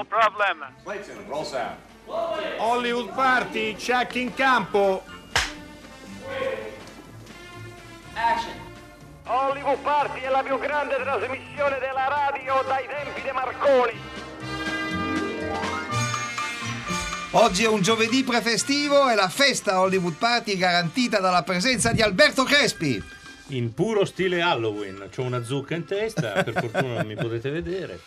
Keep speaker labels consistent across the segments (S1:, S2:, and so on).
S1: No problem.
S2: Clayton, roll sound.
S3: Hollywood Party, check in campo.
S1: Hollywood Party è la più grande trasmissione della radio dai tempi di Marconi.
S4: Oggi è un giovedì prefestivo e la festa Hollywood Party è garantita dalla presenza di Alberto Crespi.
S5: In puro stile Halloween, ho una zucca in testa, per fortuna non mi potete vedere.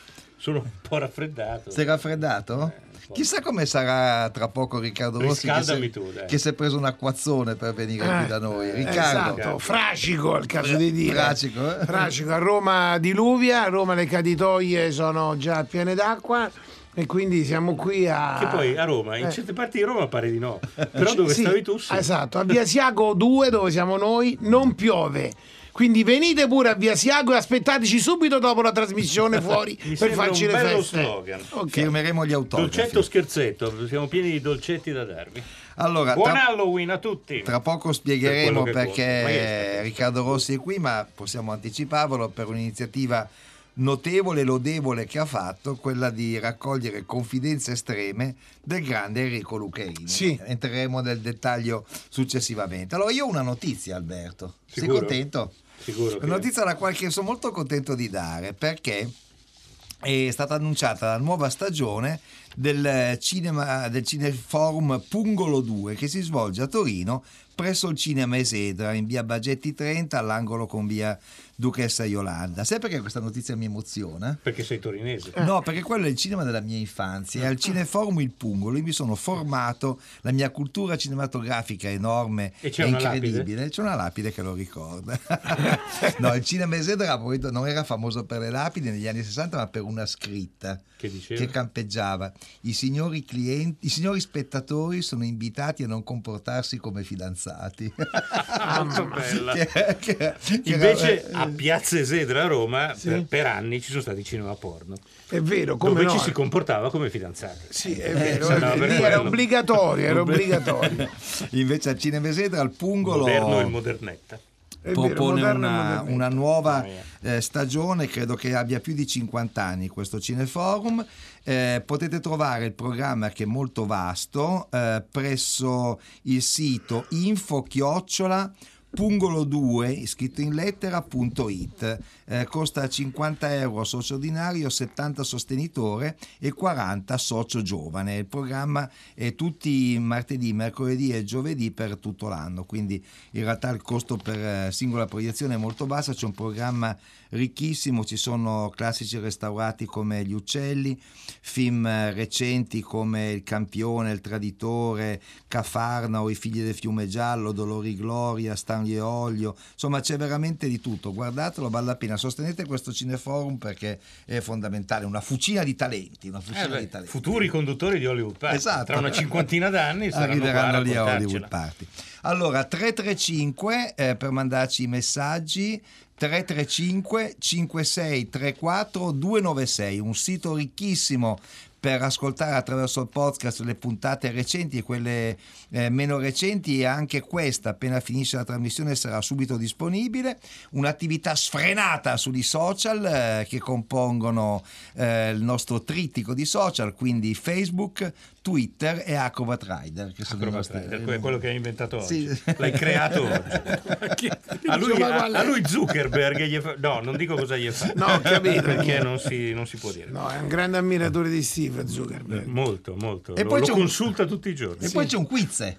S5: Sono un po' raffreddato.
S4: Sei raffreddato?
S5: po'.
S4: Chissà come sarà tra poco Riccardo Rossi che si,
S5: tu,
S4: che si è preso un acquazzone per venire qui da noi.
S6: Eh,
S4: Riccardo,
S6: Esatto, fracico è il caso di dire.
S4: Fracico, eh?
S6: Fracico, a Roma diluvia, a Roma le caditoie sono già piene d'acqua e quindi siamo qui a...
S5: Che poi a Roma, in certe parti di Roma pare di no. Però dove
S6: Sì,
S5: stavi tu sì.
S6: Esatto, a Via Siago 2 dove siamo noi non piove. Quindi venite pure a Via Siago e aspettateci subito dopo la trasmissione fuori per farci
S5: un
S6: le
S5: bello
S6: feste.
S5: slogan.
S6: Ok.
S4: firmeremo gli autografi.
S5: Dolcetto scherzetto, siamo pieni di dolcetti da darvi.
S4: Allora,
S5: Buon
S4: tra-
S5: Halloween a tutti!
S4: Tra poco
S5: Per
S4: spiegheremo
S5: che
S4: perché Riccardo Rossi è qui, ma possiamo anticiparvelo per un'iniziativa notevole e lodevole che ha fatto, quella di raccogliere confidenze estreme del grande Enrico Luccherini.
S6: Sì.
S4: Entreremo nel dettaglio successivamente. Allora io ho una notizia Alberto, sei
S5: Sicuro?
S4: contento?
S5: Sicuro
S4: Una notizia alla quale sono molto contento di dare perché è stata annunciata la nuova stagione del cinema del Cineforum Pungolo 2 che si svolge a Torino presso il Cinema Esedra in via Bagetti 30 all'angolo con via Duchessa Yolanda. Sai perché questa notizia mi emoziona?
S5: Perché sei torinese.
S4: No, perché quello è il cinema della mia infanzia. È al Cineforum Il Pungolo. Io mi sono formato, la mia cultura cinematografica è enorme
S5: E c'è
S4: è incredibile. C'è una lapide che lo ricorda. no, il cinema Esedra non era famoso per le lapidi negli anni 60, ma per una scritta
S5: Che diceva?
S4: che campeggiava. I signori clienti, i signori spettatori sono invitati a non comportarsi come fidanzati.
S5: Molto bella.
S4: Che- che- che
S5: Invece
S4: era-
S5: a Piazza Esedra a Roma per, per anni ci sono stati cinema porno
S6: È vero, come
S5: dove
S6: no?
S5: ci si comportava come fidanzati.
S6: Sì, è vero,
S5: se
S6: è vero. era obbligatorio, era obbligatorio.
S4: Invece al Cinema Esedra al Pungolo
S5: Moderno e modernetta.
S4: Propone una, una nuova eh, stagione, credo che abbia più di 50 anni questo Cineforum. Eh, potete trovare il programma che è molto vasto eh, presso il sito info chiocciola pungolo2 scritto in lettera.it eh, costa 50 euro socio ordinario 70 sostenitore e 40 socio giovane. Il programma è tutti martedì, mercoledì e giovedì per tutto l'anno. Quindi in realtà il costo per eh, singola proiezione è molto basso c'è un programma ricchissimo ci sono classici restaurati come Gli Uccelli film eh, recenti come Il Campione, Il Traditore Cafarnao, I Figli del Fiume Giallo Dolori Gloria, Stanley e Olio insomma c'è veramente di tutto guardatelo, vale la pena sostenete questo cineforum perché è fondamentale una fucina di talenti una fucina
S5: Eh beh,
S4: di talenti
S5: futuri conduttori di Hollywood Party.
S4: Esatto.
S5: Tra una cinquantina d'anni
S4: arriveranno lì a. Hollywood Party. Allora, 335 eh, per mandarci i messaggi. 335 5634 296, un sito ricchissimo per ascoltare attraverso il podcast le puntate recenti e quelle eh, meno recenti e anche questa appena finisce la trasmissione sarà subito disponibile. Un'attività sfrenata sugli social eh, che compongono eh, il nostro trittico di social quindi Facebook, Twitter e Acrobat Rider che sono
S5: Acrobat Rider, que- quello che hai inventato oggi.
S4: Sì.
S5: L'hai creato oggi. A lui,
S6: Ma
S5: a- a lui Zuckerberg gli fa... No, non dico cosa gli fa.
S6: No, capito.
S5: Perché non si, non si può dire.
S6: No, è un grande ammiratore di Steve Zuckerberg.
S5: Molto, molto.
S4: E
S5: lo
S4: poi
S5: lo
S4: c'è un-
S5: consulta tutti i giorni.
S4: e poi c'è un quiz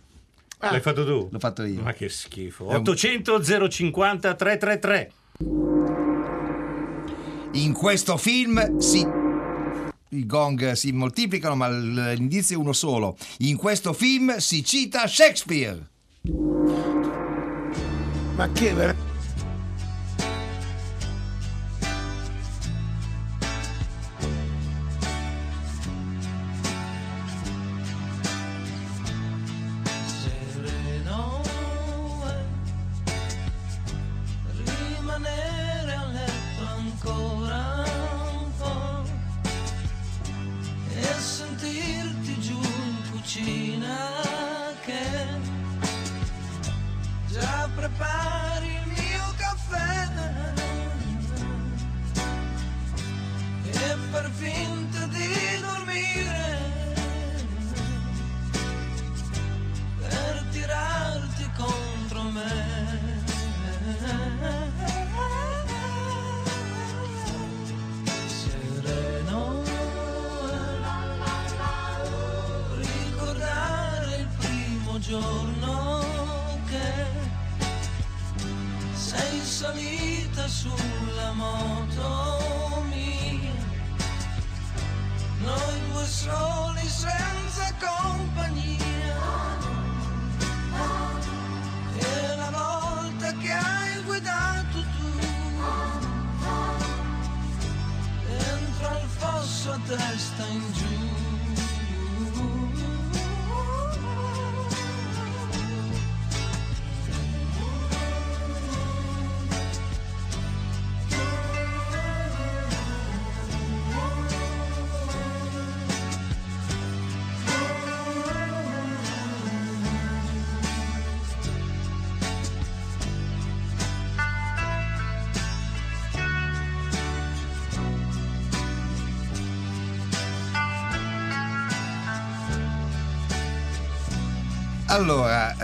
S5: L'hai fatto tu?
S4: L'ho fatto io.
S5: Ma che schifo.
S4: È un-
S5: 800 050 333.
S4: in questo film si i gong si moltiplicano ma l'indizio è uno solo. In questo film si cita Shakespeare.
S6: Ma che ver-
S4: Allora,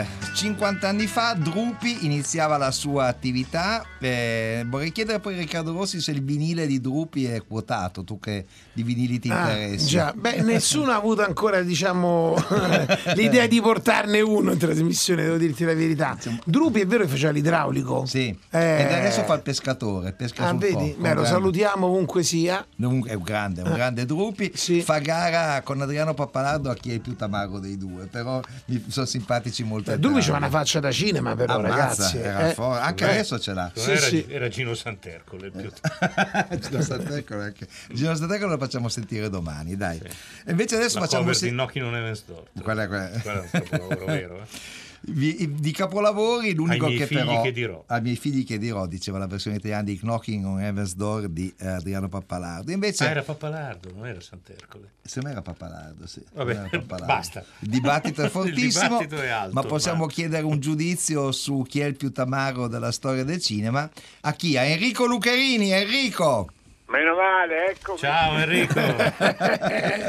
S4: eh, 50 anni fa Drupi iniziava la sua attività. Eh, vorrei chiedere poi a Riccardo Rossi se il vinile di Drupi è quotato, tu che di vinili ti
S6: Ah,
S4: interessi.
S6: già, beh, nessuno ha avuto ancora, diciamo, l'idea di portarne uno in trasmissione, devo dirti la verità. Drupi è vero che faceva l'idraulico?
S4: Sì,
S6: Eh,
S4: ed adesso fa il pescatore, pesca
S6: Ah,
S4: sul
S6: vedi? Beh, lo
S4: grande-
S6: salutiamo ovunque sia.
S4: Comunque è un grande, un grande Drupi.
S6: Sì.
S4: Fa gara con Adriano Pappalardo a chi è il più tamaro dei due, però mi sono simpatici molto.
S6: Eh, Drupi c'ha una faccia da cinema, però,
S4: Ammazza,
S6: ragazzi.
S4: era
S6: eh.
S4: for- anche
S6: Eh.
S4: adesso ce l'ha.
S6: Sì,
S5: era,
S6: sì.
S5: era Gino Santercole più
S4: Gino Statecolo anche. Gino Statecolo lo facciamo sentire domani, dai. E invece adesso
S5: la
S4: facciamo
S5: cover
S4: se-
S5: di Knocking on Heaven's Door.
S4: Quella- quella-
S5: Quello è un capolavoro vero. eh.
S4: Di capolavori l'unico che però
S5: che dirò.
S4: ai miei figli che dirò diceva la versione italiana di Knocking on Heaven's Door di eh, Adriano Pappalardo invece
S5: Ah, era Pappalardo, non era Santercole.
S4: secondo me era Pappalardo sì.
S5: Vabbè,
S4: Era Pappalardo.
S5: basta.
S4: il dibattito è fortissimo
S5: dibattito è alto,
S4: ma possiamo
S5: ormai.
S4: chiedere un giudizio su chi è il più tamaro della storia del cinema a chi? a Enrico Lucarini Enrico
S1: Meno male, eccomi.
S5: Ciao Enrico.
S4: c'è,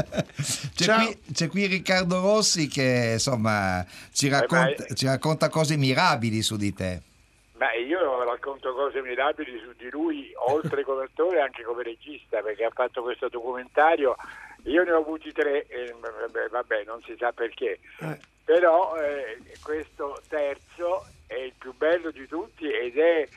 S6: Ciao.
S4: qui, c'è qui Riccardo Rossi che insomma ci racconta,
S1: ma-
S4: ci racconta cose mirabili su di te.
S1: Beh, io racconto cose mirabili su di lui, oltre come attore anche come regista, perché ha fatto questo documentario. Io ne ho avuti tre, e, vabbè, vabbè, non si sa perché.
S6: Eh.
S1: Però eh, questo terzo è il più bello di tutti ed è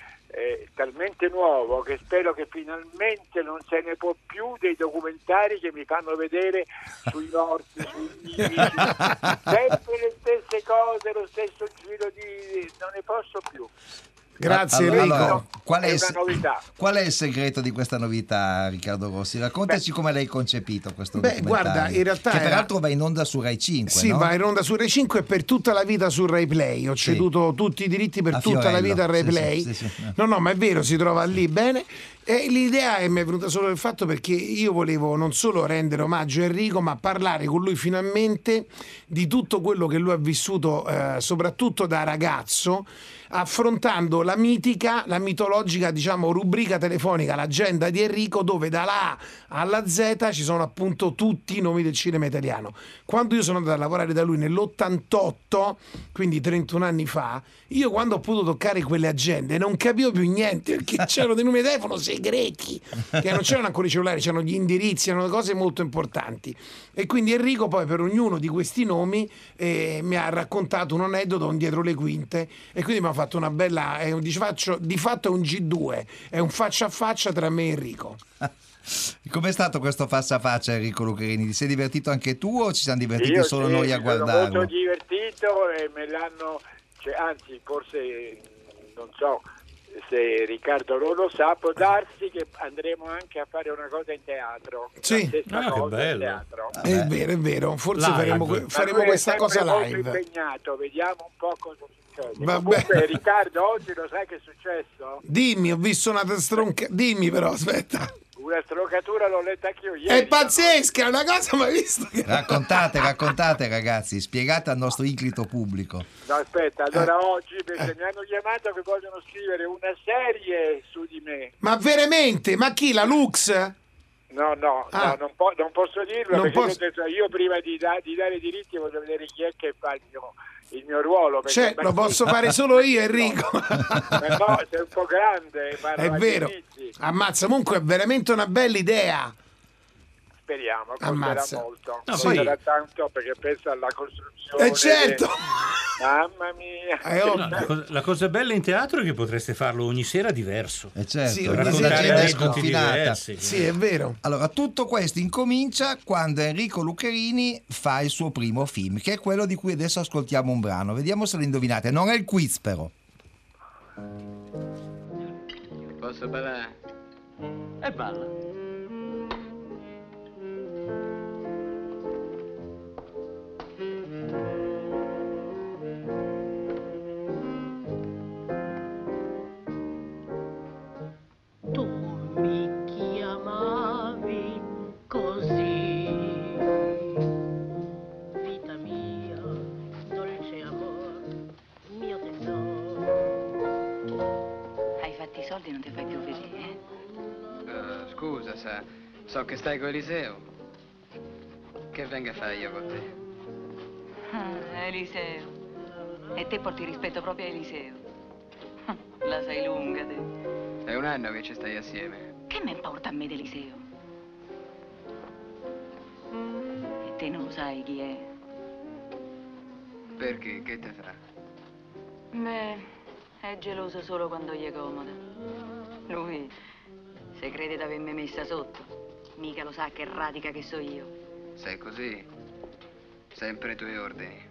S1: eh, talmente nuovo che spero che finalmente non se ne può più dei documentari che mi fanno vedere sui morti, sui vivi, sempre le stesse cose, lo stesso giro di... non ne posso più.
S6: Grazie
S4: Allora,
S6: Enrico.
S4: allora, qual, è
S1: È
S4: il,
S1: una novità.
S4: qual è il segreto di questa novità, Riccardo Rossi? Raccontaci come l'hai concepito questo
S6: Beh, guarda, in realtà
S4: che
S6: era-
S4: peraltro va in onda su Rai 5,
S6: Sì,
S4: no?
S6: va in onda su Rai 5 e per tutta la vita su Rai Play. Ho
S4: Sì.
S6: ceduto tutti i diritti per
S4: A
S6: tutta la
S4: Fiorello.
S6: vita a Rai
S4: Sì,
S6: Play.
S4: sì, sì, sì.
S6: No, no, ma è vero, si trova lì bene. E l'idea è- mi è venuta solo del fatto perché io volevo non solo rendere omaggio a Enrico, ma parlare con lui finalmente di tutto quello che lui ha vissuto, eh, soprattutto da ragazzo, affrontando la mitica, la mitologica, diciamo, rubrica telefonica, l'agenda di Enrico, dove dalla A alla Z ci sono appunto tutti i nomi del cinema italiano. Quando io sono andato a lavorare da lui nell'88, quindi 31 anni fa, io quando ho potuto toccare quelle agende non capivo più niente perché c'erano dei numeri di telefono segreti, che non c'erano ancora i cellulari, c'erano gli indirizzi, erano cose molto importanti. E quindi Enrico poi per ognuno di questi nomi eh, mi ha raccontato un aneddoto un dietro le quinte e quindi mi ha fatto una bella, è un, di, faccio- di fatto è un G2, è un faccia a faccia tra me e Enrico.
S4: Com'è stato questo faccia a faccia, Enrico Lucarini? Ti sei divertito anche tu o ci siamo divertiti
S1: Io
S4: solo
S1: sì,
S4: noi a
S1: mi sono
S4: guardarlo?
S1: molto divertito e me l'hanno, cioè, anzi forse non so se Riccardo non lo sa, può darsi che andremo anche a fare una cosa in teatro.
S6: Sì.
S5: Ah, che bello.
S1: teatro.
S6: È vero, è vero, forse
S5: Live.
S6: faremo, faremo questa cosa live.
S1: impegnato, vediamo un po' cosa succede.
S6: Vabbè.
S1: Comunque Riccardo oggi lo sai che è successo?
S6: Dimmi, ho visto una stronca. Dimmi però, aspetta.
S1: Una stroncatura l'ho letta anch'io ieri.
S6: È pazzesca, è una cosa mai visto che.
S4: Raccontate, raccontate ragazzi, spiegate al nostro inclito pubblico.
S1: No, aspetta,
S6: Eh.
S1: allora oggi perché mi hanno chiamato che vogliono scrivere una serie su di me.
S6: Ma veramente? Ma chi? La Lux?
S1: No, no,
S6: Ah.
S1: no non, po- non posso dirlo
S6: Non
S1: perché
S6: posso-
S1: io prima di, da- di dare i diritti voglio vedere chi è che fa il mio, il mio ruolo.
S6: Cioè, lo posso fare solo io, Enrico.
S1: Ma no, sei un po' grande.
S6: È vero. Ammazza, comunque è veramente una bella idea.
S1: Speriamo, costerà
S6: Ammazza.
S1: molto.
S5: No,
S1: costerà tanto perché pensa alla costruzione.
S6: Eh certo!
S1: Mamma mia.
S5: No, la, cosa, la cosa bella in teatro è che potreste farlo ogni sera diverso.
S4: Eh certo,
S6: Sì,
S4: la
S6: ogni sera
S4: è sconfinata.
S5: diversi.
S6: Sì, è vero.
S4: Allora, tutto questo incomincia quando Enrico Luccherini fa il suo primo film, che è quello di cui adesso ascoltiamo un brano. Vediamo se lo indovinate. Non è il quiz, però.
S2: Posso ballare?
S7: E balla.
S2: Stai con Eliseo. Che venga a fare io con te?
S8: Ah, Eliseo. E te porti rispetto proprio a Eliseo. La sai lunga, te.
S2: È un anno che ci stai assieme.
S8: Che me importa a me di Eliseo? E te non lo sai chi è?
S2: Perché? Che te fa?
S8: Beh, è geloso solo quando gli è comodo. Lui, se crede di avermi messa sotto, mica lo sa che radica che so io.
S2: Sei così? Sempre ai tuoi ordini.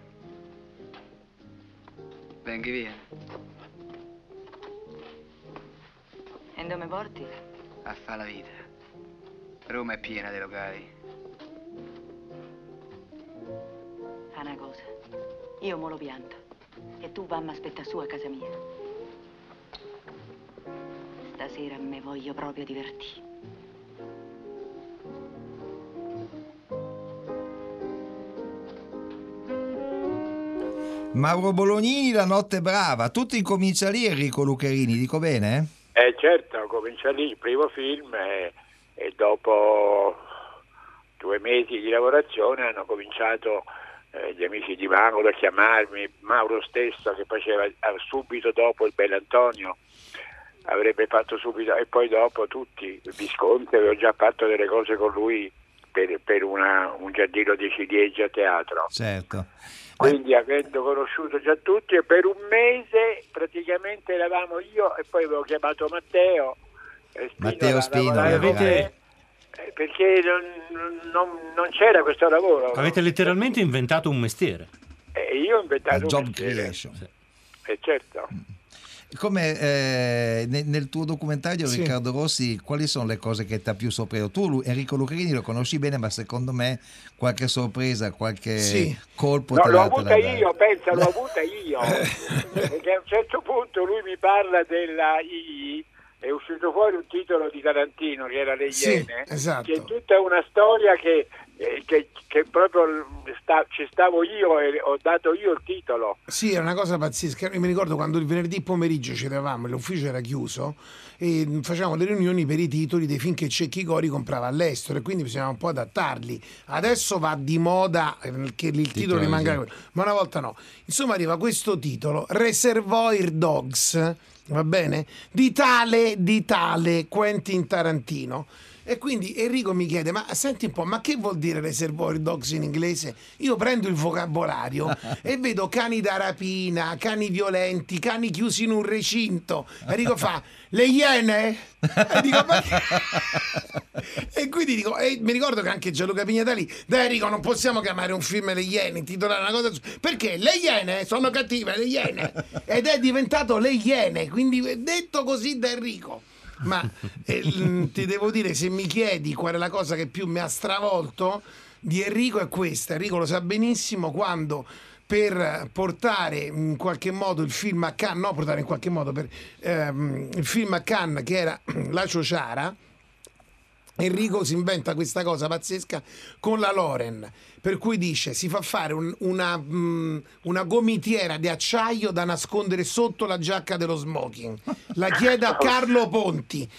S2: Venghi via.
S8: E dove mi porti?
S2: A fa la vita. Roma è piena di locali.
S8: Fa una cosa. Io mo lo pianto. E tu vammi a aspettare su a casa mia. Stasera me voglio proprio divertire.
S4: Mauro Bolognini, La notte brava. Tutto incomincia lì, Enrico Luccherini, dico bene?
S1: Eh certo, comincia lì il primo film e, e dopo due mesi di lavorazione hanno cominciato eh, gli amici di Mauro a chiamarmi, Mauro stesso che faceva eh, subito dopo il Bell'Antonio avrebbe fatto subito e poi dopo tutti, Visconti avevo già fatto delle cose con lui per, per una- un giardino di ciliegie a teatro.
S4: Certo.
S1: Quindi avendo conosciuto già tutti e per un mese praticamente eravamo io e poi avevo chiamato Matteo Spinola
S4: Matteo
S1: lavorare con
S5: avete-
S1: eh, perché non, non- non c'era questo lavoro.
S5: Avete letteralmente inventato un mestiere.
S1: E io ho inventato
S4: La
S1: un
S4: job
S1: mestiere.
S4: creation.
S1: Eh, certo.
S4: Come eh, ne- nel tuo documentario,
S6: Sì.
S4: Riccardo Rossi, quali sono le cose che ti ha più sorpreso? Tu, Enrico Luccherini, lo conosci bene, ma secondo me qualche sorpresa, qualche
S6: Sì.
S4: colpo
S1: No,
S4: te
S1: l'ho
S4: l'ha- te
S1: avuta
S4: l'ha dato.
S1: io, pensa, l'ho avuta io. Perché a un certo punto lui mi parla della I, è uscito fuori un titolo di Tarantino che era Le
S6: Sì,
S1: Iene,
S6: esatto.
S1: che è tutta una storia che, eh, che- che proprio sta- ci stavo io e ho dato io il titolo.
S6: Sì, era una cosa pazzesca. Io mi ricordo quando il venerdì pomeriggio ci eravamo, l'ufficio era chiuso e facevamo le riunioni per i titoli dei film che Cecchi Cori comprava all'estero e quindi bisognava un po' adattarli. Adesso va di moda eh, che il titolo
S4: Titolo,
S6: rimanga
S4: sì.
S6: quello, ma una volta no. Insomma arriva questo titolo, Reservoir Dogs, va bene? Di tale, di tale Quentin Tarantino. E quindi Enrico mi chiede: Ma senti un po', ma che vuol dire reservoir dogs in inglese? Io prendo il vocabolario e vedo cani da rapina, cani violenti, cani chiusi in un recinto. Enrico fa: Le iene? E dico? E quindi dico: e mi ricordo che anche Gianluca Pignatali, dai Enrico, non possiamo chiamare un film Le iene, titolare una cosa. Perché le iene sono cattive, le iene. Ed è diventato Le iene, quindi detto così da Enrico. Ma eh, ti devo dire, se mi chiedi qual è la cosa che più mi ha stravolto di Enrico è questa. Enrico lo sa benissimo quando per portare in qualche modo il film a Cannes, no portare in qualche modo per ehm, il film a Cannes che era La Ciociara, Enrico si inventa questa cosa pazzesca con la Loren, per cui dice si fa fare un- una, mm, una gomitiera di acciaio da nascondere sotto la giacca dello smoking. La chiede a Carlo Ponti.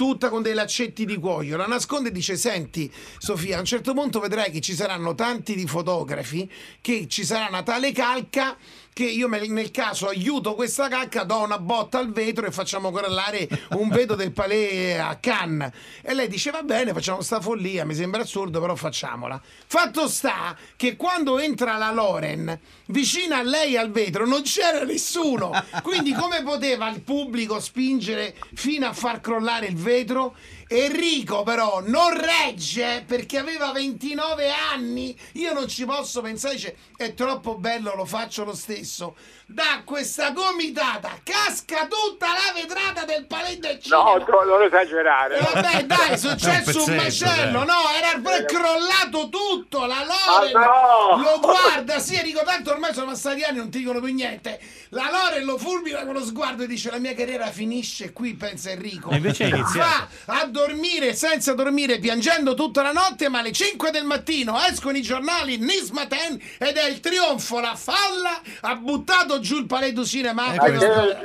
S6: tutta con dei laccetti di cuoio, la nasconde e dice senti Sofia, a un certo punto vedrai che ci saranno tanti di fotografi, che ci sarà una tale calca che io nel caso aiuto questa calca, do una botta al vetro e facciamo crollare un vetro del palais a Cannes. E lei dice va bene, facciamo sta follia, mi sembra assurdo, però facciamola. Fatto sta che quando entra la Loren vicino a lei al vetro non c'era nessuno. Quindi come poteva il pubblico spingere fino a far crollare il vetro? Enrico però non regge perché aveva 29 anni. Io non ci posso pensare, dice è troppo bello, lo faccio lo stesso. Da questa gomitata casca tutta la vetrata del palais del cinema.
S1: No, non esagerare.
S6: E vabbè, dai, è successo un macello,
S5: dai.
S6: no, era è crollato tutto, la Loren
S1: Ah, no!
S6: lo guarda, sì, Enrico, tanto ormai sono passati anni, non ti dicono più niente. La Loren lo fulmina con lo sguardo e dice la mia carriera finisce qui, pensa Enrico.
S5: E invece è.
S6: Va a dormire senza dormire, piangendo tutta la notte, ma alle 5 del mattino escono i giornali Nismaten ed è il trionfo, la falla, ha buttato giù il du cinema.
S4: Eh,
S6: questo-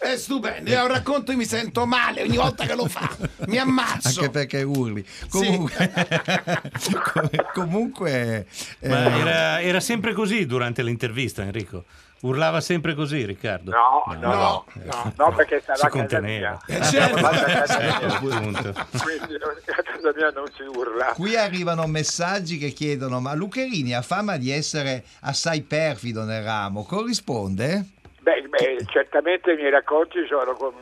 S6: è stupendo, è un racconto e mi sento male ogni volta che lo fa. Mi ammazzo.
S4: Anche perché urli. Comunque, come- comunque eh,
S5: Ma era, era sempre così durante l'intervista, Enrico. Urlava sempre così, Riccardo.
S1: No, no,
S6: No,
S1: no,
S6: no.
S1: no, perché stava
S5: Si conteneva.
S6: Eh, certo.
S1: Mia,
S5: Appunto.
S1: Quindi a casa mia non si urla.
S4: qui arrivano messaggi che chiedono: ma Lucherini ha fama di essere assai perfido nel ramo, corrisponde?
S1: Beh, beh, certamente i miei racconti sono con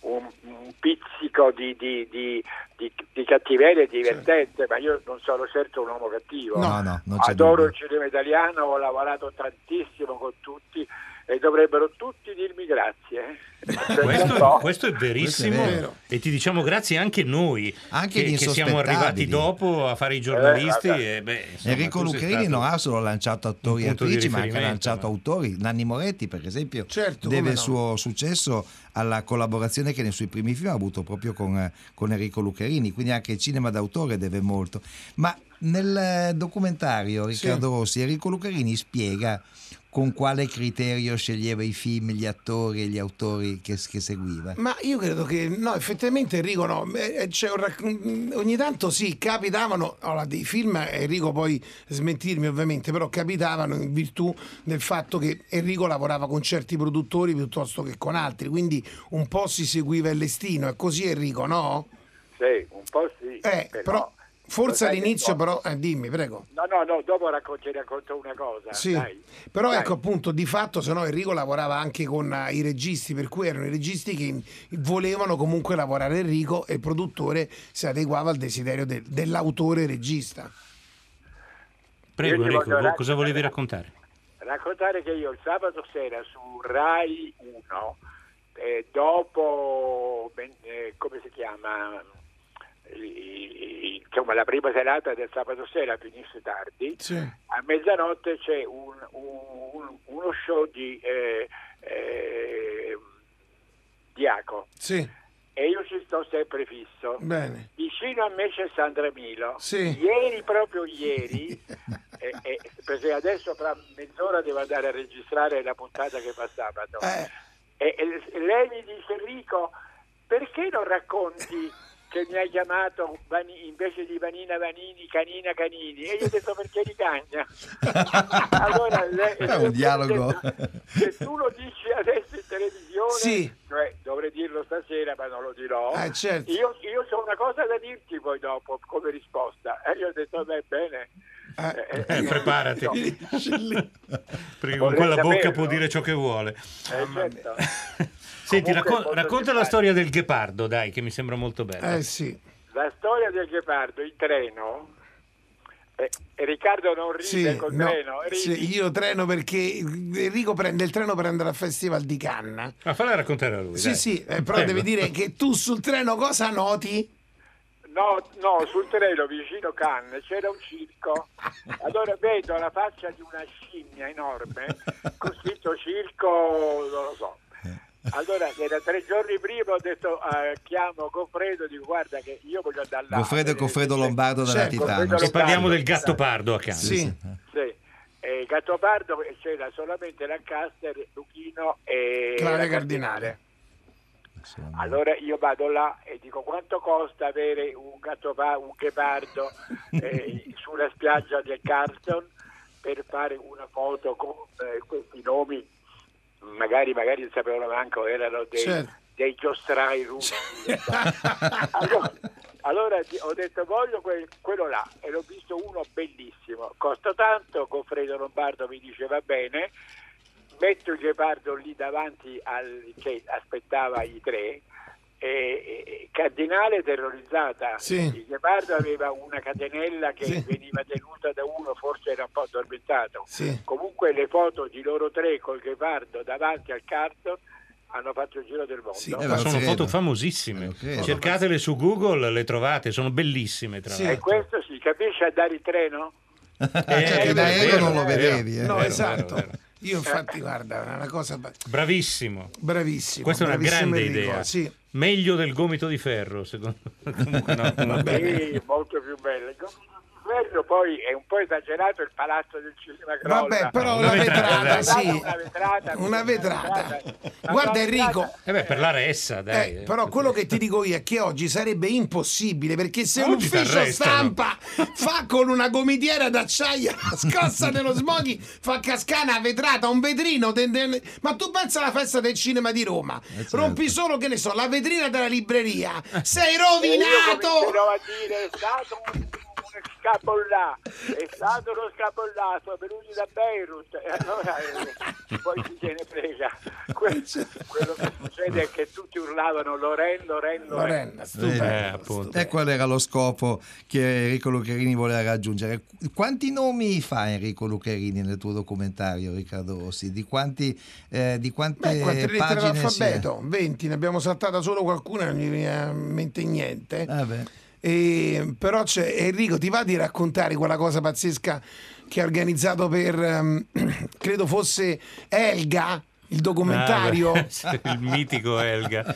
S1: un, un- un pizzico di, di- di- di- cattiveria e divertente, ma io non sono certo un uomo cattivo.
S4: No, no,
S1: Adoro
S4: dubbio.
S1: il cinema italiano, ho lavorato tantissimo con tutti e dovrebbero tutti dirmi grazie.
S5: Questo,
S1: No.
S5: questo è verissimo
S4: Questo è
S5: e ti diciamo grazie anche noi
S4: Anche
S5: che, che siamo arrivati dopo a fare i giornalisti.
S1: Eh,
S5: e, beh, insomma,
S4: Enrico
S5: stato-
S4: non ha solo lanciato attori e attrici, ma anche lanciato
S5: ma-
S4: autori. Nanni Moretti, per esempio,
S6: Certo,
S4: deve il
S6: no.
S4: suo successo alla collaborazione che nei suoi primi film ha avuto proprio con, eh, con Enrico Luccherini, quindi anche il cinema d'autore deve molto. Ma nel eh, documentario Riccardo Rossi, Enrico Luccherini spiega con quale criterio sceglieva i film, gli attori e gli autori che, che seguiva.
S6: Ma io credo che no, effettivamente Enrico no, c'è un rac- mm, ogni tanto sì, capitavano, allora, dei film, Enrico poi smentirmi ovviamente, però capitavano in virtù del fatto che Enrico lavorava con certi produttori piuttosto che con altri, quindi un po' si seguiva il listino, è così Enrico, no?
S1: Sì, un po' sì.
S6: Eh, però forse all'inizio però, eh, dimmi, prego.
S1: No, no, no, dopo raccon- ti racconto una cosa.
S6: Sì,
S1: dai.
S6: però
S1: Dai.
S6: ecco appunto di fatto se no Enrico lavorava anche con eh, i registi, per cui erano i registi che volevano comunque lavorare Enrico e il produttore si adeguava al desiderio del- dell'autore regista.
S5: Prego Enrico, vo- cosa volevi raccontare?
S1: raccontare che io il sabato sera su Rai 1, eh, dopo, ben- eh, come si chiama, insomma la prima serata del sabato sera finisce tardi, a mezzanotte c'è un- un- uno show di eh, eh, Diaco
S6: Sì,
S1: e io ci sto sempre fisso.
S6: bene.
S1: Vicino a me c'è Sandra Milo.
S6: Sì.
S1: Ieri, proprio ieri, e- e- perché adesso fra mezz'ora devo andare a registrare la puntata che fa sabato.
S6: Eh,
S1: E, e lei mi dice, Enrico, perché non racconti che mi hai chiamato Vani- invece di Vanina Vanini, Canina Canini? E io ho detto perché ricagna. allora lei,
S4: È un dialogo.
S1: Se tu lo dici adesso in televisione,
S6: Sì.
S1: cioè dovrei dirlo stasera, ma non lo dirò.
S6: Eh, certo.
S1: Io, io ho una cosa da dirti poi dopo come risposta. E io ho detto, beh, bene.
S6: eh,
S5: Eh, preparati.
S1: no.
S5: Perché con quella bocca
S1: saperlo.
S5: può dire ciò che vuole.
S1: Eh, certo.
S5: Senti, raccon- racconta la storia del ghepardo, dai, che mi sembra molto bella.
S6: eh sì.
S1: La storia del ghepardo in treno. eh, Riccardo non ride
S6: Sì,
S1: col
S6: no,
S1: treno. ridi.
S6: sì, io treno perché Enrico prende il treno per andare al festival di Cannes.
S5: Ma falla raccontare a lui.
S6: Sì,
S5: dai.
S6: sì, eh, però
S5: Prego.
S6: devi dire che tu sul treno cosa noti?
S1: No, no, sul treno vicino Cannes c'era un circo. Allora vedo la faccia di una scimmia enorme con scritto circo, non lo so. Allora, era tre giorni prima, ho detto, eh, chiamo Goffredo, dico guarda che io voglio andare là.
S4: Goffredo e Goffredo Lombardo della Titano.
S5: E parliamo del gatto pardo accanto.
S6: Sì.
S1: Sì. E Gattopardo c'era solamente Lancaster, Luchino e la
S6: Cardinale.
S1: Allora io vado là e dico quanto costa avere un gatto pa- un ghepardo eh, sulla spiaggia del Carlton per fare una foto con eh, questi nomi, magari, magari non sapevano manco, erano dei,
S6: Certo.
S1: dei giostrai russi. allora, allora ho detto voglio que- quello là e l'ho visto uno bellissimo, costa tanto, Goffredo Lombardo mi dice va bene, metto il ghepardo lì davanti al che aspettava i tre e, e- Cardinale terrorizzata
S6: Sì.
S1: il ghepardo aveva una catenella che
S6: Sì.
S1: veniva tenuta da uno forse era un po' addormentato
S6: Sì.
S1: comunque le foto di loro tre col ghepardo davanti al carton hanno fatto il giro del mondo
S6: Sì.
S5: Ma
S4: Eh,
S5: sono
S4: credo.
S5: foto famosissime.
S4: Credo.
S5: Cercatele su Google, le trovate, sono bellissime tra
S6: Sì.
S1: e questo si capisce andare in treno?
S5: Eh,
S4: Cioè,
S5: è
S4: da aereo non lo vedevi. eh.
S6: No, esatto.
S5: vero, vero.
S6: Io infatti, guarda, è una cosa
S5: Bravissimo.
S6: bravissima.
S5: Questa è una
S6: bravissimo
S5: grande
S6: Enrico,
S5: idea.
S6: Sì.
S5: Meglio del gomito di ferro, secondo me. No,
S1: Sì, molto più bello. Governo poi è un po' esagerato il palazzo del cinema crolla.
S6: Vabbè, però
S5: Una
S6: una
S5: vetrata,
S6: vetrata,
S5: eh.
S6: sì.
S1: Una vetrata,
S6: Una vetrata. Guarda Enrico,
S5: Eh beh, per la ressa, dai.
S6: Eh, però quello che ti dico io è che oggi sarebbe impossibile perché se
S5: Oggi
S6: l'ufficio
S5: t'arrestano.
S6: stampa fa con una gomitiera d'acciaio scossa nello smoghi, fa cascare una vetrata, un vetrino. de- de- ma tu pensa alla festa del cinema di Roma,
S4: certo.
S6: rompi solo che ne so, la vetrina della libreria, sei
S1: E io
S6: rovinato!
S1: a dire è stato un, un scapollà, è stato uno scapollà, sono venuti da Beirut e allora eh, poi chi se ne frega. Que- quello che succede è che tutti urlavano Loren, Loren, Loren.
S5: Eh, appunto.
S4: E qual era lo scopo che Enrico Luccherini voleva raggiungere? Quanti nomi fa Enrico Luccherini nel tuo documentario, Riccardo Rossi? Di, quanti, eh, di quante
S6: Beh, quante
S4: pagine si è?
S6: d'alfabeto? 20, ne abbiamo saltata solo qualcuna, non mi viene in mente niente.
S4: Ah, beh.
S6: E, però c'è Enrico, ti va di raccontare quella cosa pazzesca che ha organizzato per, ehm, credo fosse Elga, il documentario.
S5: Ah, beh, il mitico Elga.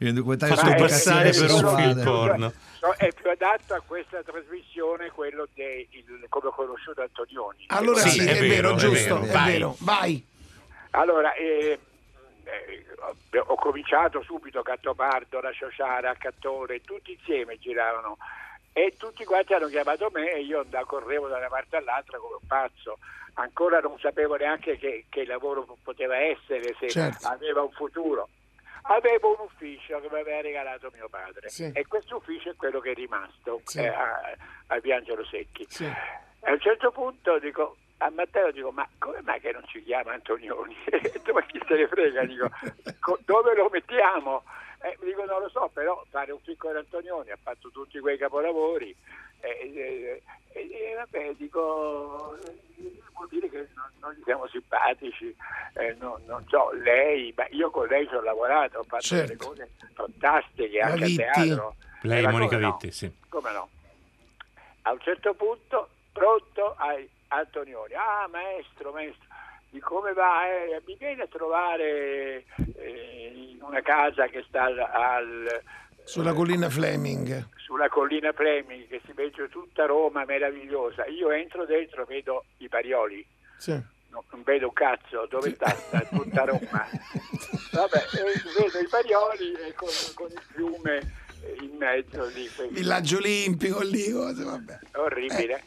S4: Il documentario
S5: Fatto passare per un film porno.
S1: No, è più adatto a questa trasmissione quello del come ho conosciuto Antonioni.
S6: Allora
S5: Sì,
S6: sì,
S5: è
S6: è,
S5: vero,
S6: vero,
S5: è
S6: giusto,
S5: vero,
S6: è
S5: vai.
S6: vero. Vai.
S1: Allora, eh, eh, ho- cominciato subito Cattopardo, la Ciociara, Cattore, tutti insieme giravano e tutti quanti hanno chiamato me e io andavo, correvo da una parte all'altra come un pazzo. Ancora non sapevo neanche che, che lavoro poteva essere, se
S6: Certo.
S1: aveva un futuro. Avevo un ufficio che mi aveva regalato mio padre
S6: Sì.
S1: e questo ufficio è quello che è rimasto
S6: Sì.
S1: eh, a, a Piangelo Secchi.
S6: Sì.
S1: E a un certo punto dico a Matteo dico ma come mai che non ci chiama Antonioni? se ne frega? Dico, co- dove lo mettiamo? Eh, dico non lo so, però fare un piccolo Antonioni ha fatto tutti quei capolavori e, e- e- e vabbè dico eh, vuol dire che non, non gli siamo simpatici, eh, no- non so, lei, ma io con lei ci ho lavorato, ho fatto
S6: Certo.
S1: delle cose fantastiche
S6: La
S1: anche
S6: Vitti.
S1: a teatro.
S5: Lei,
S1: Eh,
S5: Monica
S1: come no?
S5: Vitti, sì.
S1: Come no? A un certo punto, pronto ai Antonioni. Ah, maestro, maestro, di come va? Eh, mi viene a trovare eh, in una casa che sta al, al-
S6: Sulla collina Fleming.
S1: sulla collina Fleming, che si vede tutta Roma meravigliosa. Io entro dentro, vedo i parioli.
S6: Sì.
S1: No, non vedo un cazzo, dove sta? Sta tutta Roma. Vabbè, eh, vedo i parioli e con, con il fiume eh, in mezzo lì.
S6: Villaggio Olimpico lì, cose, vabbè.
S1: orribile.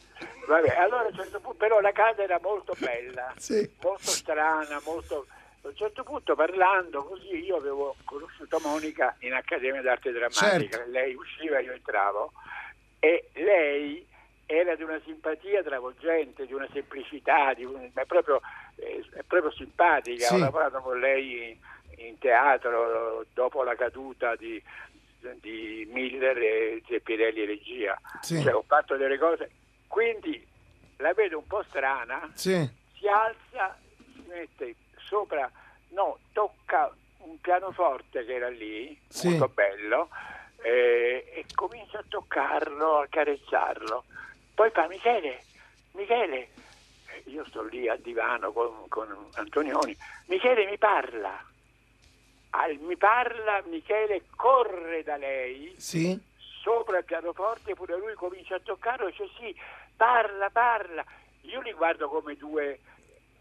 S1: Vabbè, allora a un certo punto, però la casa era molto bella,
S6: Sì.
S1: molto strana, molto... A un certo punto parlando così io avevo conosciuto Monica in Accademia d'Arte Drammatica,
S6: Certo.
S1: lei usciva, io entravo e lei era di una simpatia travolgente, di una semplicità, di un- è, proprio, eh, è proprio simpatica,
S6: Sì.
S1: ho lavorato con lei in, in teatro dopo la caduta di, di Miller e Zeppirelli e regia,
S6: Sì.
S1: Cioè, ho fatto delle cose, quindi la vedo un po' strana,
S6: Sì.
S1: si alza, si mette sopra, no, tocca un pianoforte che era lì,
S6: Sì.
S1: molto bello, eh, e comincia a toccarlo, a carezzarlo. Poi fa Michele, Michele, io sto lì al divano con, con Antonioni, Michele mi parla. Al- mi parla, Michele corre da lei,
S6: Sì.
S1: sopra il pianoforte, pure lui comincia a toccarlo, dice sì, parla, parla. Io li guardo come due,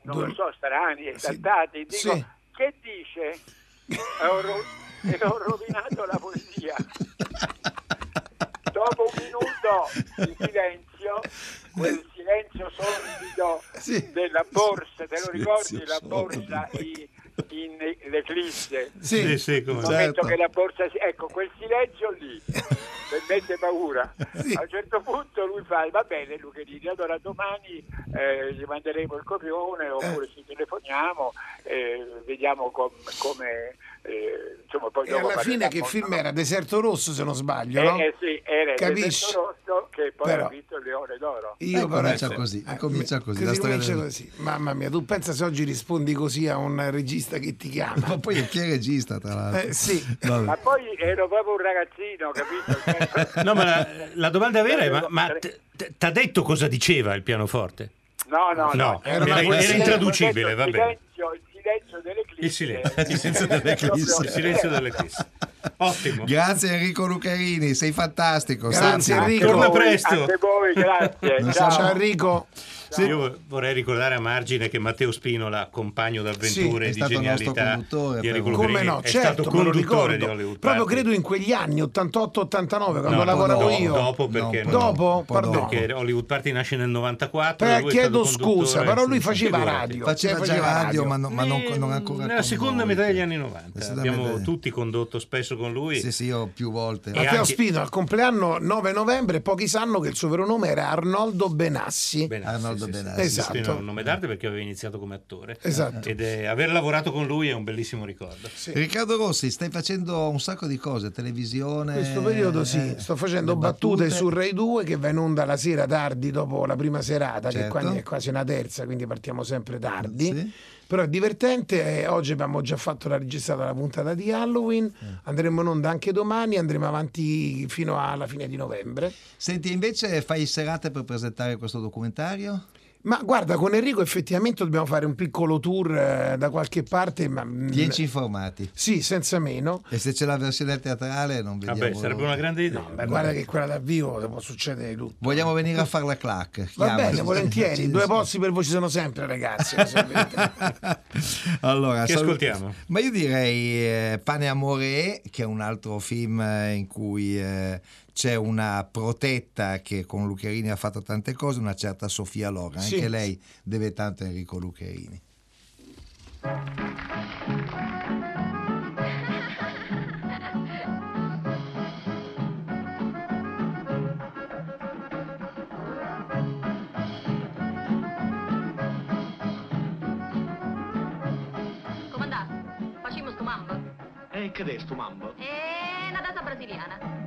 S1: non
S6: Due-
S1: lo so, strani,
S6: Sì,
S1: esaltati, dico,
S6: sì.
S1: che dice? e ho, ro- e ho rovinato la poesia. Dopo un minuto di silenzio, quel silenzio sordido
S4: Sì.
S1: della borsa, te lo ricordi la borsa
S4: sordido.
S1: In, l'eclisse?
S6: Sì.
S5: Sì, sì, come
S1: Il
S5: no.
S1: momento
S4: Certo.
S1: che la borsa si... ecco quel silenzio lì mi mette paura a un certo punto lui fa va bene Lucherini allora domani eh, gli manderemo il copione oppure ci telefoniamo eh, vediamo com- come eh, insomma poi
S6: E
S1: dopo
S6: alla fine che
S1: parleremo,
S6: film
S1: no?
S6: era? Deserto Rosso se non sbaglio,
S1: Eh,
S6: no?
S1: eh sì, era
S6: Capisci?
S1: Deserto Rosso che poi
S6: Però-
S1: ha vinto il Leone d'Oro
S6: Io
S4: Eh, comincia così,
S6: eh,
S4: comincia così, la storia
S6: comincia
S4: del-
S6: così. Mamma mia, tu pensa se oggi rispondi così a un regista che ti chiama?
S4: Ma poi chi è regista, tra l'altro?
S6: Eh, sì.
S1: Ma poi ero proprio un ragazzino capito
S5: No, ma la, la domanda vera è: ma, ma t- t- t'ha detto cosa diceva il pianoforte?
S1: No, no,
S5: No,
S6: era una
S5: era, era
S6: poesia.
S5: intraducibile,
S1: il
S5: va bene.
S1: silenzio, silenzio dell'eclisse.
S5: Il silenzio.
S4: Il silenzio dell'eclisse.
S5: Il silenzio dell'eclisse. Ottimo.
S4: Grazie Enrico Lucarini, sei fantastico.
S6: Grazie, Enrico.
S5: Torna presto.
S1: Anche voi, grazie. Ciao.
S6: Ciao Enrico.
S5: Io vorrei ricordare a margine che Matteo Spinola, compagno d'avventure
S4: Sì,
S5: e di genialità di Enrico.
S6: Come no,
S5: è
S6: certo,
S5: stato conduttore di Hollywood
S6: Proprio
S5: Party.
S6: credo in quegli anni, 88-89, quando
S5: No,
S6: lavoravo
S5: no,
S6: io.
S5: Dopo perché
S4: No,
S5: no,
S6: Dopo? Pardon.
S5: perché Hollywood Party nasce nel 94.
S6: Eh,
S5: lui è
S6: chiedo scusa, però lui faceva radio.
S4: Faceva
S6: Sì,
S4: già radio, ma, no- ma non,
S5: Eh,
S4: non ancora
S5: Nella
S4: con
S5: seconda
S4: noi.
S5: metà degli anni 90.
S4: Seconda
S5: Abbiamo tutti condotto spesso con lui.
S4: Sì, sì, io più volte.
S5: E
S6: Matteo
S5: anche-
S6: Spino al compleanno 9 novembre, pochi sanno che il suo vero nome era Arnoldo Benassi.
S5: Benassi,
S4: Arnoldo
S5: sì, sì,
S4: Benassi.
S5: sì.
S6: Esatto.
S5: È un nome d'arte perché aveva iniziato come attore.
S6: Esatto.
S5: Ed è- aver lavorato con lui è un bellissimo ricordo.
S4: Riccardo Rossi, stai facendo un sacco di cose, televisione.
S6: In questo periodo sì,
S4: eh,
S6: sto facendo
S4: le
S6: battute, su Rai 2 che va in onda la sera tardi dopo la prima serata, che
S4: Certo.
S6: qua è quasi una terza, quindi partiamo sempre tardi.
S4: Sì.
S6: Però è divertente, eh, oggi abbiamo già fatto la registrata la puntata di Halloween,
S4: Mm.
S6: andremo in onda anche domani, andremo avanti fino alla fine di novembre.
S4: Senti, invece fai serate per presentare questo documentario?
S6: Ma guarda, con Enrico effettivamente dobbiamo fare un piccolo tour eh, da qualche parte, ma... mm,
S4: Tienci informati.
S6: Sì, senza meno.
S4: E se c'è la versione teatrale non vediamo.
S5: Vabbè, sarebbe una grande idea.
S6: Beh, guarda che quella dal vivo può succedere di tutto.
S4: Vogliamo venire a fare la clac.
S6: Va bene, volentieri. Due posti per voi ci sono sempre, ragazzi.
S4: allora,
S5: Che ascoltiamo?
S4: Ma io direi eh, Pane Amore, che è un altro film eh, in cui eh, c'è una protetta che con Lucherini ha fatto tante cose, una certa Sofia Loren.
S6: Sì.
S4: Anche lei deve tanto a Enrico Lucherini.
S8: Comandà, facciamo sto mambo.
S7: E che è sto mambo?
S8: È una data brasiliana.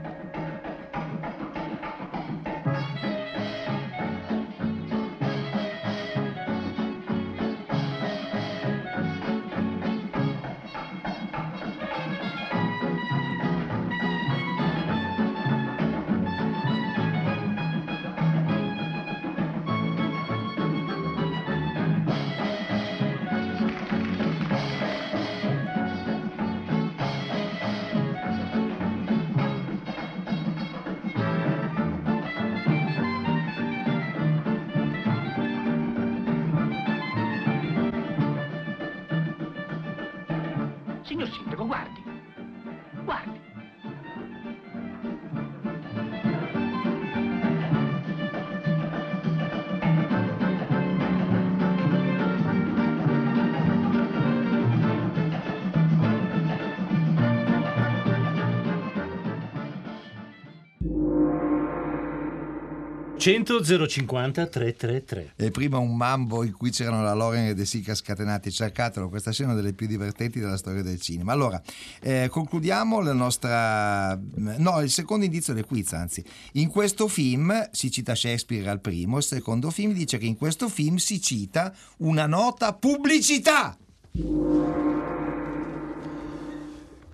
S5: 800 050 333.
S4: E prima un mambo in cui c'erano la Loren e De Sica scatenati, cercatelo, questa scena è una delle più divertenti della storia del cinema. Allora, eh, concludiamo la nostra... Mm, no, il secondo indizio del quiz, anzi. In questo film si cita Shakespeare al primo, il secondo film dice che in questo film si cita una nota pubblicità.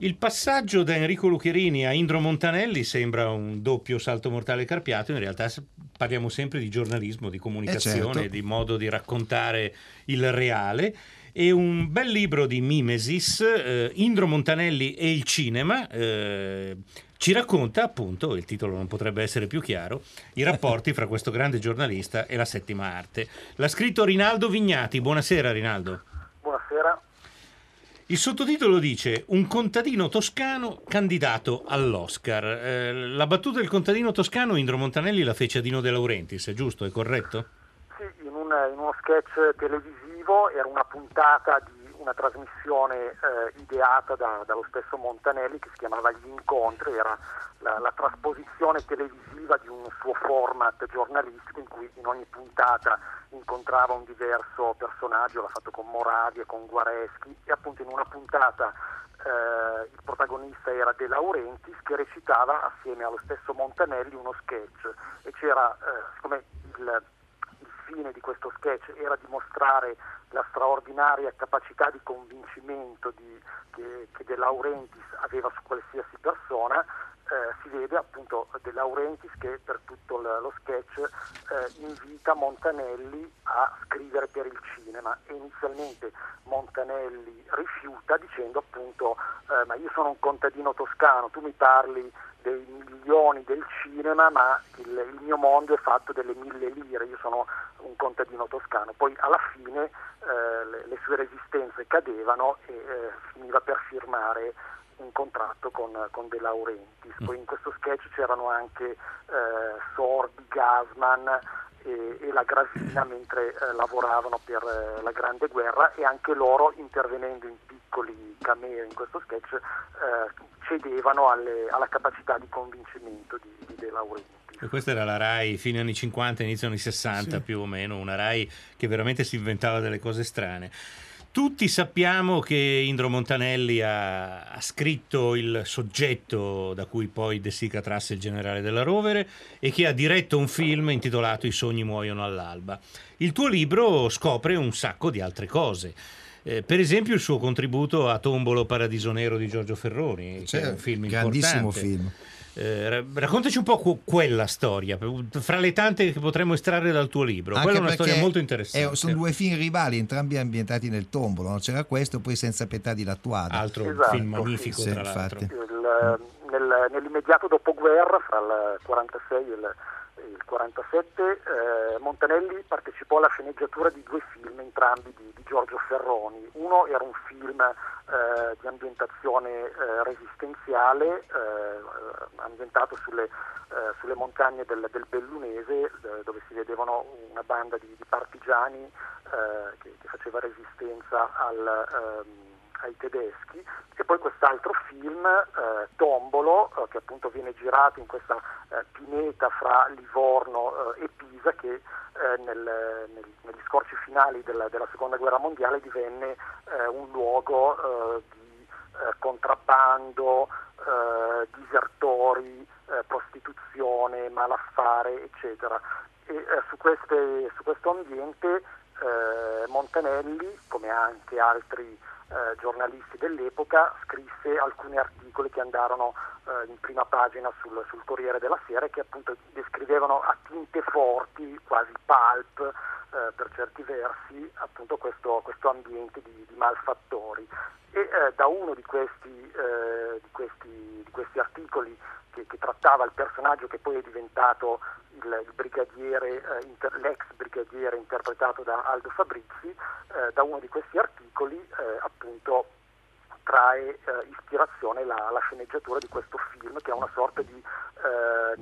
S5: Il passaggio da Enrico Lucherini a Indro Montanelli sembra un doppio salto mortale carpiato, in realtà parliamo sempre di giornalismo, di comunicazione,
S4: certo.
S5: di modo di raccontare il reale. E un bel libro di Mimesis, eh, Indro Montanelli e il cinema, eh, ci racconta appunto, il titolo non potrebbe essere più chiaro, i rapporti fra questo grande giornalista e la settima arte. L'ha scritto Rinaldo Vignati. Buonasera Rinaldo.
S9: Buonasera.
S5: Il sottotitolo dice Un contadino toscano candidato all'Oscar. Eh, la battuta del contadino toscano Indro Montanelli la fece a Dino De Laurentiis, è giusto? È corretto?
S9: Sì, in, un- in uno sketch televisivo era una puntata di una trasmissione eh, ideata da- dallo stesso Montanelli che si chiamava Gli Incontri, era la, la trasposizione televisiva di un suo format giornalistico in cui in ogni puntata incontrava un diverso personaggio, l'ha fatto con Moravia, con Guareschi e appunto in una puntata eh, il protagonista era De Laurentiis che recitava assieme allo stesso Montanelli uno sketch. E c'era, eh, siccome il, fine di questo sketch era dimostrare la straordinaria capacità di convincimento di- che, che De Laurentiis aveva su qualsiasi persona, eh, si vede appunto De Laurentiis che per tutto lo sketch eh, invita Montanelli a scrivere per il cinema e inizialmente Montanelli rifiuta dicendo appunto eh, ma io sono un contadino toscano, tu mi parli dei milioni del cinema ma il, il mio mondo è fatto delle mille lire, io sono un contadino toscano, poi alla fine eh, le, le sue resistenze cadevano e eh, finiva per firmare un contratto con, con De Laurentiis. Poi in questo sketch c'erano anche eh, Sordi, Gasman e, e la Gravina mentre eh, lavoravano per eh, la Grande Guerra e anche loro intervenendo in piccoli cameo in questo sketch eh, cedevano alle- alla capacità di convincimento di, di De Laurentiis.
S5: E questa era la RAI fine anni 50, inizio anni 60 più o meno, una RAI che veramente si inventava delle cose strane. Tutti sappiamo che Indro Montanelli ha, ha scritto il soggetto da cui poi De Sica trasse il generale della Rovere e che ha diretto un film intitolato I sogni muoiono all'alba. Il tuo libro scopre un sacco di altre cose. Eh, per esempio il suo contributo a Tombolo Paradiso Nero di Giorgio Ferroni, che è
S4: Certo,
S5: un film
S4: grandissimo
S5: importante.
S4: film.
S5: Eh, ra- raccontaci un po' que- quella storia, fra le tante che potremmo estrarre dal tuo libro. Quella è una
S4: perché
S5: storia molto interessante.
S4: è- sono due film rivali, entrambi ambientati nel tombolo. no? C'era questo, poi senza pietà di Lattuada.
S5: Altro
S9: Esatto,
S5: film magnifico,
S4: sì.
S5: tra
S4: Sì,
S5: l'altro.
S4: infatti.
S9: Il, nel- nell'immediato dopoguerra, fra il 46 e il, il 47, eh, Montanelli partecipò alla sceneggiatura di due film, entrambi di, di Giorgio Ferroni. Uno era un film eh, di ambientazione eh, resistenziale, eh, ambientato sulle, eh, sulle montagne del, del Bellunese, eh, dove si vedevano una banda di, di partigiani che, che faceva resistenza al... ehm, ai tedeschi e poi quest'altro film eh, Tombolo eh, che appunto viene girato in questa eh, pineta fra Livorno eh, e Pisa che eh, nel- nel- negli scorci finali della, della seconda guerra mondiale divenne eh, un luogo di contrabbando, disertori, prostituzione, malaffare eccetera. E su, queste- su questo ambiente Montanelli, come anche altri eh, giornalisti dell'epoca, scrisse alcuni articoli che andarono eh, in prima pagina sul, sul Corriere della Sera e che appunto descrivevano a tinte forti, quasi pulp eh, per certi versi, appunto questo, questo ambiente di, di malfattori. E eh, da uno di questi, eh, di questi, di questi articoli che, che trattava il personaggio che poi è diventato il, il brigadiere, eh, inter- l'ex brigadiere interpretato da Aldo Fabrizi, eh, da uno di questi articoli eh, appunto trae eh, ispirazione la, la sceneggiatura di questo film che è una sorta di eh,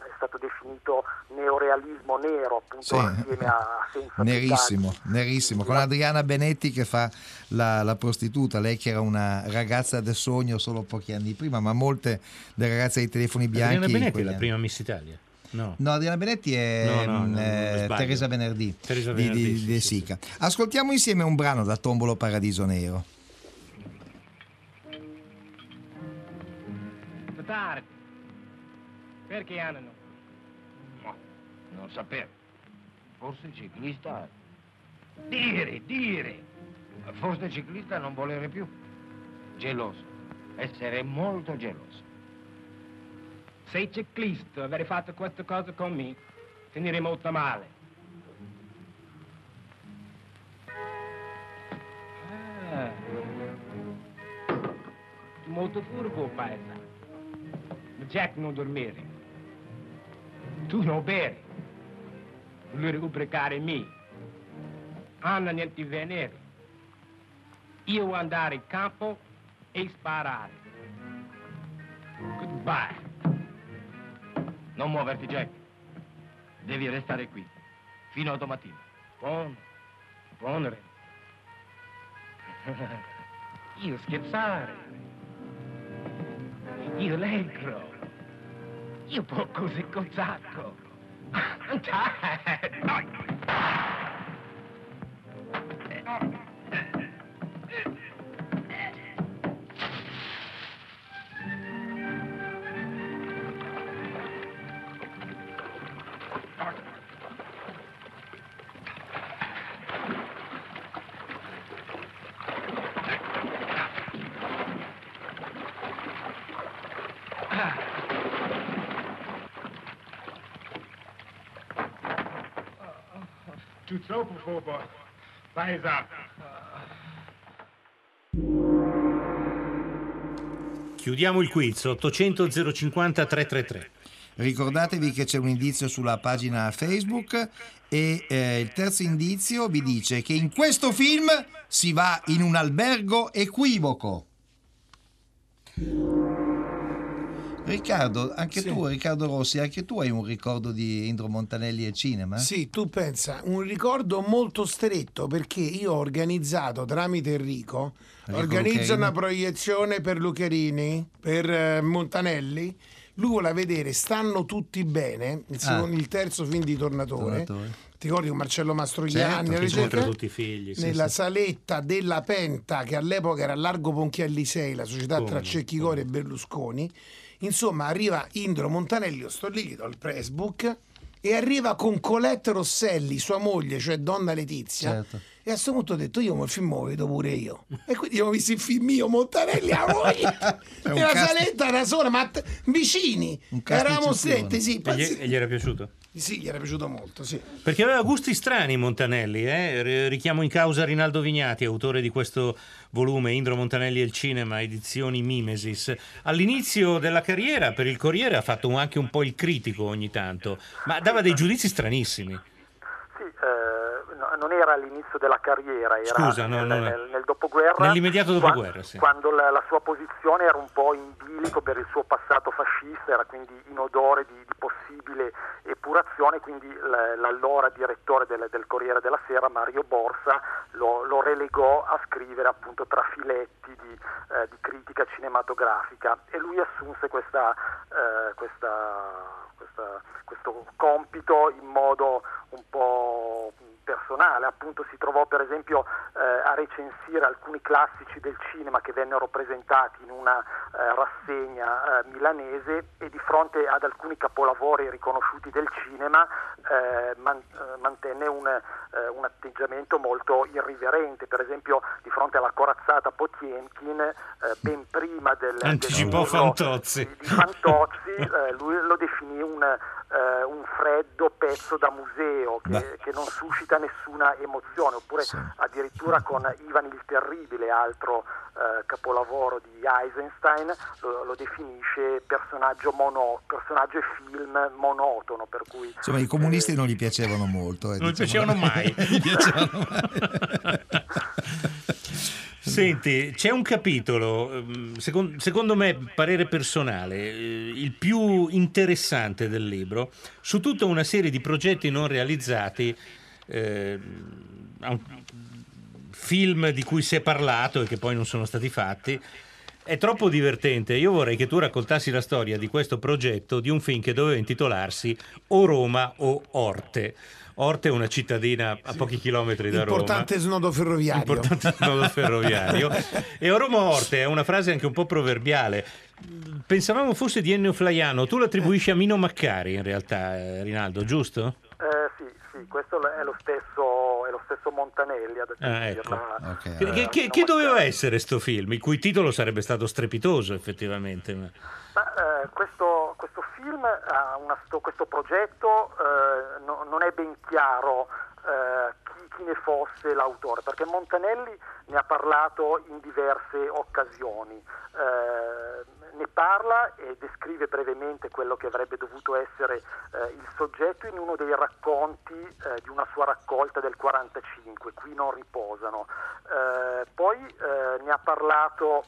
S9: è stato definito neorealismo nero appunto
S4: Sì.
S9: assieme a senza
S4: Nerissimo, nerissimo, con Adriana Benetti che fa la, la prostituta, lei che era una ragazza del sogno solo pochi anni prima, ma molte delle ragazze dei telefoni bianchi.
S5: Adriana Benetti è la
S4: anni.
S5: prima Miss Italia. No.
S4: No, Adriana Benetti è
S5: No, no, no,
S4: mm, eh. Teresa Venerdì,
S5: Teresa
S4: di,
S5: Venerdì,
S4: di-
S5: sì,
S4: De
S5: sì,
S4: Sica. Ascoltiamo insieme un brano da Tombolo Paradiso Nero.
S10: Tardi. Perché hanno?
S7: Ma non sapevo. Forse il ciclista... Dire, dire. Forse il ciclista non volere più. Geloso. Essere molto geloso.
S10: Sei ciclista, aver fatto questa cosa con me, finire molto male. Ah. Tu molto furbo, paesa. Jack non dormire. Tu non bere. Lui ubriacare me. Anna niente venere. Io andare in campo e sparare. Goodbye.
S7: Non muoverti, Jack. Devi restare qui, fino a domattina.
S10: Buono, buono. Io scherzare. Io allegro. Io poco così col sacco. Dai,
S3: Vai esatto.
S5: Chiudiamo il quiz 800 050 333.
S4: Ricordatevi che c'è un indizio sulla pagina Facebook e eh, il terzo indizio vi dice che in questo film si va in un albergo equivoco. Riccardo, anche
S6: Sì.
S4: tu, Riccardo Rossi, anche tu hai un ricordo di Indro Montanelli e cinema?
S6: Sì, tu pensa, un ricordo molto stretto perché io ho organizzato tramite Enrico,
S4: Enrico
S6: organizzo
S4: Lucherini.
S6: una proiezione per Lucherini, per eh, Montanelli, lui vuole vedere Stanno tutti bene, il, secondo- il terzo film di Tornatore,
S4: Tornatore.
S6: ti ricordi con Marcello Mastroianni,
S5: Certo, tutti i figli. sì,
S6: nella
S5: sì.
S6: saletta della Penta che all'epoca era Largo Ponchielli 6, la società
S5: Come
S6: tra
S5: no,
S6: Cecchigori e Berlusconi. Insomma, arriva Indro Montanelli, io sto lì, gli do il pressbook e arriva con Colette Rosselli, sua moglie, cioè donna Letizia.
S4: Certo.
S6: E a questo punto ho detto io ma il film lo vedo pure io. E quindi abbiamo visto il film io, Montanelli a
S4: un
S6: e la
S4: cast-
S6: saletta era sola, ma t- vicini. Eravamo stretti, sì.
S5: E gli,
S6: pazzi-
S5: e gli era piaciuto?
S6: Sì, gli era piaciuto molto, sì.
S5: Perché aveva gusti strani Montanelli, eh? R- richiamo in causa Rinaldo Vignati, autore di questo volume Indro Montanelli e il cinema, edizioni Mimesis. All'inizio della carriera per il Corriere ha fatto anche un po' il critico ogni tanto, ma dava dei giudizi stranissimi.
S9: Sì, eh, non era all'inizio della carriera, era
S5: Scusa, no,
S9: nel,
S5: non è-
S9: nel- nel dopoguerra.
S5: Nell'immediato dopoguerra, sì.
S9: Quando la, la sua posizione era un po' in bilico per il suo passato fascista, era quindi in odore di, di possibile epurazione, quindi l'allora direttore del, del Corriere della Sera, Mario Borsa, lo, lo relegò a scrivere appunto tra filetti di, eh, di critica cinematografica e lui assunse questa, eh, questa- questa- questo compito in modo un po' personale, appunto si trovò per esempio eh, a recensire alcuni classici del cinema che vennero presentati in una eh, rassegna eh, milanese e di fronte ad alcuni capolavori riconosciuti del cinema eh, man- eh, mantenne un, eh, un atteggiamento molto irriverente, per esempio di fronte alla corazzata Potiemkin, ben prima del, del
S5: Anticipò
S9: turno
S5: Fantozzi.
S9: di Fantozzi, eh, lui lo definì un, un freddo pezzo da museo che, che non suscita nessuna emozione, oppure addirittura con Ivan il Terribile, altro eh, capolavoro di Eisenstein, lo, lo definisce personaggio, mono, personaggio e film monotono, per cui
S4: Insomma, i comunisti non gli piacevano molto. eh,
S5: Non gli
S4: diciamo.
S5: piacevano mai.
S4: Piacevano mai.
S5: Senti, c'è un capitolo, ehm, secon- secondo me, parere personale, eh, il più interessante del libro, su tutta una serie di progetti non realizzati, eh, film di cui si è parlato e che poi non sono stati fatti. È troppo divertente. Io vorrei che tu raccontassi la storia di questo progetto di un film che doveva intitolarsi O Roma o Orte. Orte è una cittadina a pochi chilometri da Roma.
S6: Importante snodo ferroviario.
S5: Importante nodo ferroviario. E Oromo Orte è una frase anche un po' proverbiale. Pensavamo fosse di Ennio Flaiano, tu l'attribuisci a Mino Maccari in realtà, eh, Rinaldo, giusto?
S9: Sì, questo è lo stesso, è lo stesso Montanelli ad
S5: Ah, ecco.
S9: attribuirla.
S4: Ok.
S5: Che, che- che- che doveva essere sto film? Il cui titolo sarebbe stato strepitoso effettivamente. ma-
S9: eh, questo, questo film, una questo progetto, eh, no- non è ben chiaro eh, chi ne fosse l'autore, perché Montanelli ne ha parlato in diverse occasioni. Eh, ne parla e descrive brevemente quello che avrebbe dovuto essere eh, il soggetto in uno dei racconti eh, di una sua raccolta del 45, Qui non riposano. Eh, poi eh, ne ha parlato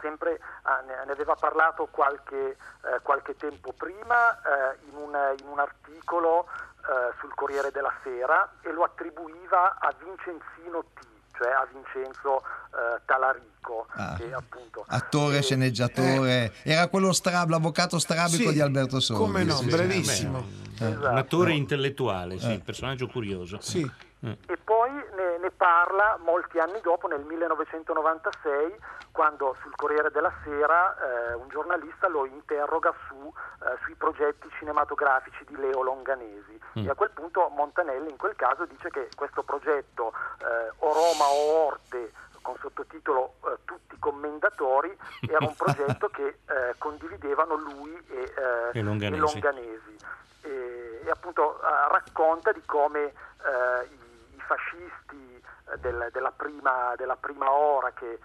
S9: sempre ah, ne, aveva parlato qualche, eh, qualche tempo prima eh, in, un, in un articolo eh, sul Corriere della Sera e lo attribuiva a Vincenzino T, cioè a Vincenzo eh, Talarico,
S4: Ah.
S9: che appunto
S4: Attore, sceneggiatore, era quello stra- l'avvocato strabico
S6: Sì,
S4: di Alberto Sordi.
S6: come no,
S4: sì, sì.
S6: brevissimo.
S4: Eh.
S9: Esatto.
S5: Un attore intellettuale, sì,
S4: Eh.
S5: un personaggio curioso.
S6: Sì.
S5: Mm.
S9: E poi ne, ne parla molti anni dopo, nel 1996, quando sul Corriere della Sera eh, un giornalista lo interroga su, eh, sui progetti cinematografici di Leo Longanesi.
S5: Mm.
S9: E a quel punto Montanelli in quel caso dice che questo progetto eh, O Roma o Orte con sottotitolo eh, Tutti commendatori era un progetto che eh, condividevano lui e, eh,
S5: E Longanesi.
S9: e Longanesi. E, e appunto eh, racconta di come eh, i, i fascisti eh, del- della, prima, della prima ora che eh,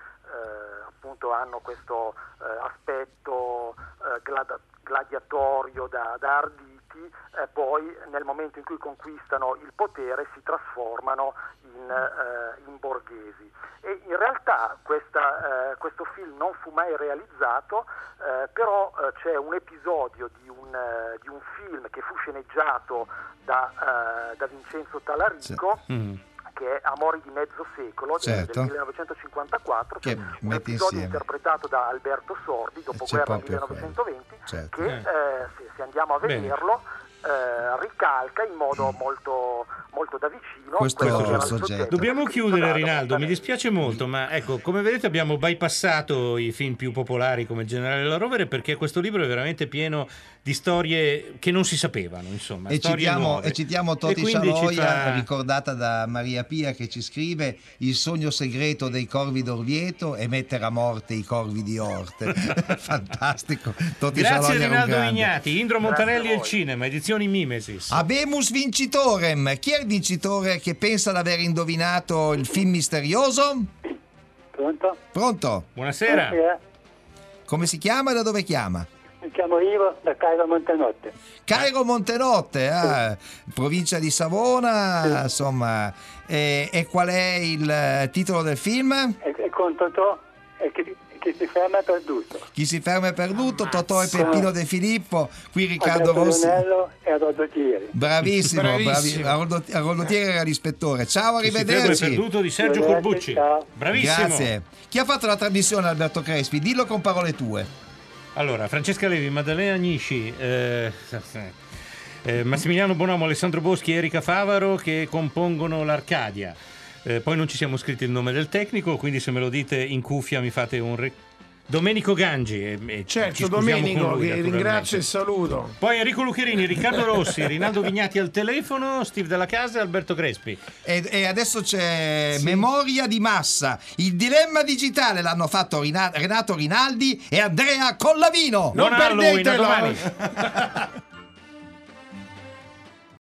S9: appunto hanno questo eh, aspetto gladiatorio da, da arditi, eh, poi nel momento in cui conquistano il potere si trasformano in, eh, in borghesi. E in realtà questa, eh, questo film non fu mai realizzato, eh, però eh, c'è un episodio di un, eh, di un film che fu sceneggiato da, da Vincenzo Talarico.
S5: Mm.
S9: Che è Amori di mezzo secolo del-
S4: Certo.
S9: del 1954,
S4: Che
S9: un
S4: mette
S9: episodio
S4: insieme.
S9: interpretato da Alberto Sordi, dopo
S4: c'è
S9: guerra
S4: proprio
S9: 1920,
S4: Certo.
S9: che
S5: Eh.
S9: eh, se, se andiamo a vederlo eh, ricalca in modo molto, molto da vicino
S4: Questo
S9: il
S4: soggetto.
S9: soggetto
S5: Dobbiamo chiudere Rinaldo, mi dispiace molto, ma ecco, come vedete abbiamo bypassato i film più popolari come Il generale La Rovere perché questo libro è veramente pieno di storie che non si sapevano, insomma,
S4: E citiamo, e citiamo Toti
S5: E
S4: Scialoia,
S5: fa-
S4: ricordata da Maria Pia che ci scrive il sogno segreto dei corvi d'Orvieto e mettere a morte i corvi di Orte. Fantastico. Toti
S5: Grazie
S4: un
S5: Rinaldo. Vignati, Indro Montanelli e il cinema, edizioni Mimesis.
S4: Abemus vincitorem. Chi è il vincitore che pensa di aver indovinato il film misterioso?
S11: Pronto?
S4: Pronto?
S5: Buonasera.
S11: Buonasera.
S4: Come si chiama e da dove chiama?
S11: Mi chiamo Ivo da Cairo Montanotte.
S4: Cairo Montenotte, ah, provincia di Savona, insomma. E, e qual è il eh, titolo del film?
S11: E, e con Totò e chi, si ferma è perduto.
S4: Chi si ferma è perduto, Totò e Peppino De Filippo, qui Riccardo
S11: Alberto
S4: Rossi.
S11: Leonello e Adolfo Thieri.
S4: Bravissimo,
S6: Bravissimo.
S4: bravi- Aroldo, Aroldo Thieri era l'ispettore. Ciao,
S5: Chi si
S4: arrivederci.
S5: perduto di Sergio
S11: Grazie,
S5: Corbucci.
S11: ciao.
S5: Bravissimo.
S4: Grazie. Chi ha fatto la trasmissione Alberto Crespi? Dillo con parole tue.
S5: Allora, Francesca Levi, Maddalena Agnisci, eh, eh, Massimiliano Bonomo, Alessandro Boschi e Erika Favaro che compongono l'Arcadia. Eh, poi non ci siamo scritti il nome del tecnico, quindi se me lo dite in cuffia mi fate un... re- Domenico Gangi. e- e ci
S6: Certo, Domenico,
S5: lui,
S6: che ringrazio e saluto.
S5: Poi Enrico Lucherini, Riccardo Rossi, Rinaldo Vignati al telefono, Steve Della Casa e Alberto Crespi.
S4: E, e adesso c'è Memoria di massa. Il dilemma digitale l'hanno fatto Rina- Renato Rinaldi e Andrea Collavino.
S6: Non
S5: a
S6: perdetelo.